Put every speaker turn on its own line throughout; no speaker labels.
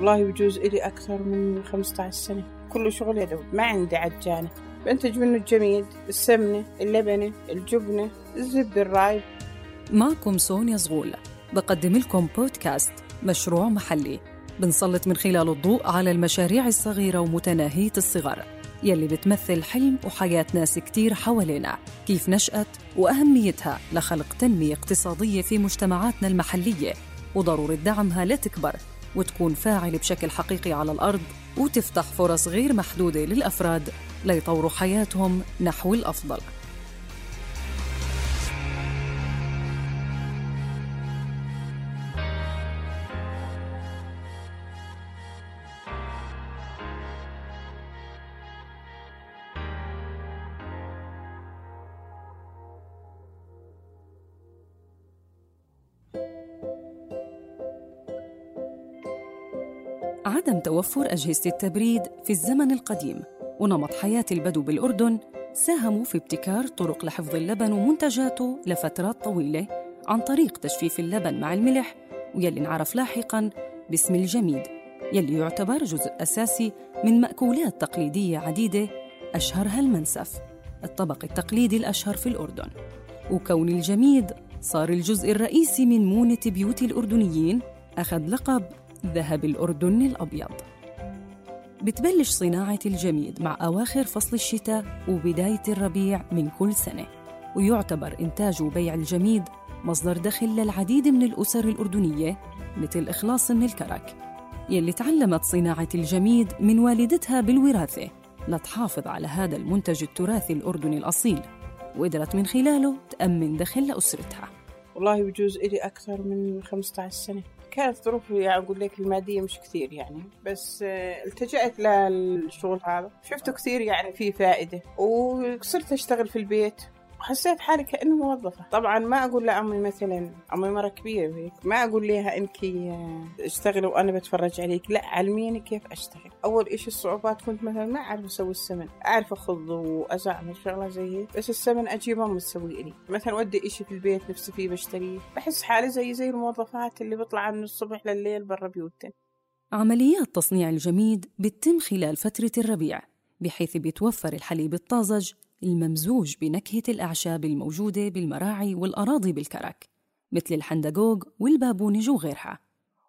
والله بجوز إلي أكثر من 15 سنة. كل شغل يدوي ما عندي عجانة. بنتج منه الجميد السمنة اللبنة الجبنة الزبدة الرايب
معكم سونيا زغول. بقدم لكم بودكاست مشروع محلي. بنسلط من خلاله الضوء على المشاريع الصغيرة ومتناهية الصغر. يلي بتمثل حلم وحياة ناس كتير حوالينا. كيف نشأت وأهميتها لخلق تنمية اقتصادية في مجتمعاتنا المحلية. وضرورة دعمها لتكبر. وتكون فاعلة بشكل حقيقي على الأرض وتفتح فرص غير محدودة للأفراد ليطوروا حياتهم نحو الأفضل. عدم توفر أجهزة التبريد في الزمن القديم ونمط حياة البدو بالأردن ساهموا في ابتكار طرق لحفظ اللبن ومنتجاته لفترات طويلة عن طريق تجفيف اللبن مع الملح ويلي انعرف لاحقاً باسم الجميد يلي يعتبر جزء أساسي من مأكولات تقليدية عديدة أشهرها المنسف الطبق التقليدي الأشهر في الأردن. وكون الجميد صار الجزء الرئيسي من مونة بيوت الأردنيين أخذ لقب ذهب الأردن الأبيض. بتبلش صناعة الجميد مع أواخر فصل الشتاء وبداية الربيع من كل سنة ويعتبر إنتاج وبيع الجميد مصدر دخل للعديد من الأسر الأردنية مثل إخلاص من الكرك يلي تعلمت صناعة الجميد من والدتها بالوراثة لتحافظ على هذا المنتج التراثي الأردني الأصيل وقدرت من خلاله تأمن دخل لأسرتها
والله بجوز إلي أكثر من 15 سنة. كانت ظروفي يعني أقول لك المادية مش كثير يعني بس آه، التجأت للشغل هذا. شفته كثير يعني فيه فائدة وصرت أشتغل في البيت. وحسيت حالي كأني موظفة. طبعا ما أقول لأمي مثلا أمي مرة كبيرة هيك. ما أقول لها آه، اشتغلي وأنا بتفرج عليك. لا علميني كيف أشتغل. أول إشي الصعوبات كنت مثلا ما أعرف أسوي السمن. أعرف أخض وأزعمل شغلة زي هيك بس السمن أجيب أمي تسوي لي مثلا ودي إشي في البيت نفسي فيه بشتريه. بحس حالي زي زي الموظفات اللي بيطلع من الصبح لليل برا بيوتنا
عمليات تصنيع الجميد بتتم خلال فترة الربيع بحيث بيتوفر الحليب الطازج الممزوج بنكهة الأعشاب الموجودة بالمراعي والأراضي بالكرك مثل الحندقوق والبابونج وغيرها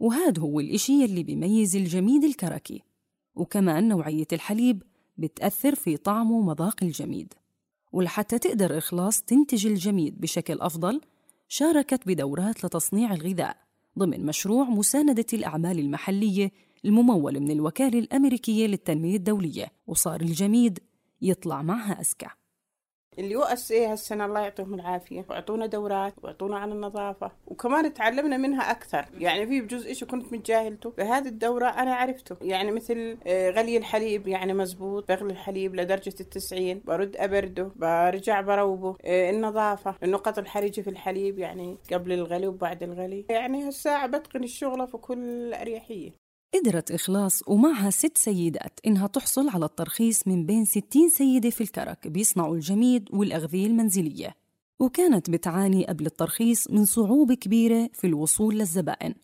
وهذا هو الإشي يلي بيميز الجميد الكركي وكمان نوعية الحليب بتأثر في طعم ومذاق الجميد. ولحتى تقدر إخلاص تنتج الجميد بشكل أفضل شاركت بدورات لتصنيع الغذاء ضمن مشروع مساندة الأعمال المحلية الممول من الوكالة الأمريكية للتنمية الدولية. وصار الجميد يطلع معها أذكى
اللي يؤس إيه هالسنة الله يعطيهم العافية واعطونا دورات واعطونا عن النظافة وكمان تعلمنا منها أكثر. يعني في بجزء إشي كنت متجاهلته؟ بهذه الدورة أنا عرفته. يعني مثل آه، غلي الحليب يعني مزبوط بغلي الحليب لدرجة التسعين برد أبرده برجع بروبه. آه، النظافة النقط الحرجة في الحليب يعني قبل الغلي وبعد الغلي. يعني هالساعة بتقن الشغلة في كل أريحية.
قدرت إخلاص ومعها ست سيدات إنها تحصل على الترخيص من بين 60 سيدة في الكرك بيصنعوا الجميد والأغذية المنزلية. وكانت بتعاني قبل الترخيص من صعوبة كبيرة في الوصول للزبائن.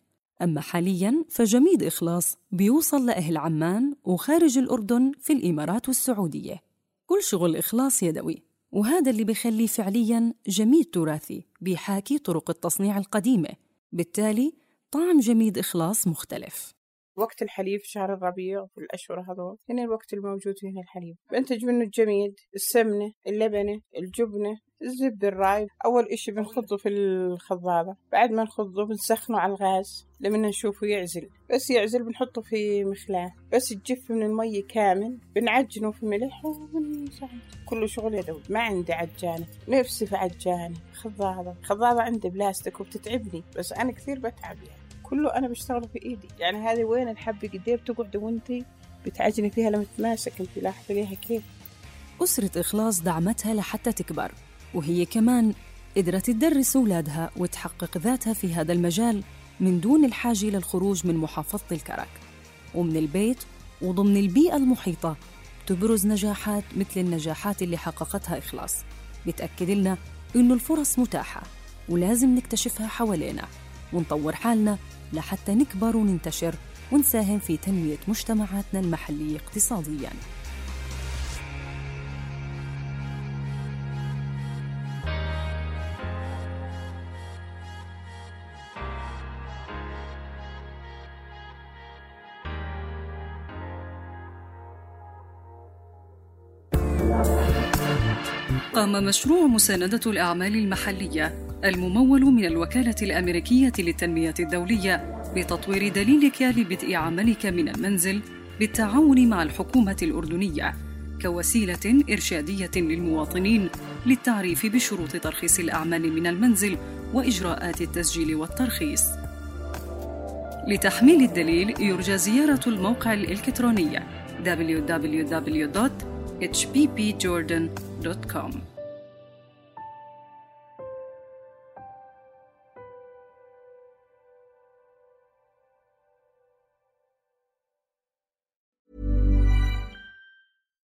أما حالياً فجميد إخلاص بيوصل لأهل عمان وخارج الأردن في الإمارات والسعودية. كل شغل إخلاص يدوي وهذا اللي بيخليه فعلياً جميد تراثي بيحاكي طرق التصنيع القديمة. بالتالي طعم جميد إخلاص مختلف.
وقت الحليب في شهر الربيع في الأشهر هذول هنا الوقت الموجود فيه الحليب. بنتج منه الجميد السمنة اللبنة الجبنة الزبدة الرايب. أول إشي بنخضه في الخضابة بعد ما نخضه بنسخنه على الغاز لما نشوفه يعزل. بس يعزل بنحطه في مخلاة. بس تجف من المية كامل بنعجنه في ملح وبنساعد كله شغل يدوي ما عندي عجانة. نفسي في عجانة. خضابة خضابة عندي بلاستيك وبتتعبني. بس أنا كثير بتعب يعني. كله أنا بشتغله في إيدي. يعني هذه وين الحبة قد إيه بتقعد وأنتي بتعجني فيها لما تتماسك؟ أنت لاحظة ليها كيف؟
أسرة إخلاص دعمتها لحتى تكبر وهي كمان قدرت تدرس أولادها وتحقق ذاتها في هذا المجال من دون الحاجة للخروج من محافظة الكرك. ومن البيت وضمن البيئة المحيطة تبرز نجاحات مثل النجاحات اللي حققتها إخلاص. بتأكد لنا إنه الفرص متاحة ولازم نكتشفها حوالينا ونطور حالنا لحتى نكبر وننتشر ونساهم في تنمية مجتمعاتنا المحلية اقتصادياً. قام مشروع مساندة الأعمال المحلية الممول من الوكالة الأمريكية للتنمية الدولية بتطوير دليلك لبدء عملك من المنزل بالتعاون مع الحكومة الأردنية كوسيلة إرشادية للمواطنين للتعريف بشروط ترخيص الأعمال من المنزل وإجراءات التسجيل والترخيص. لتحميل الدليل يرجى زيارة الموقع الإلكتروني www.hppjordan.com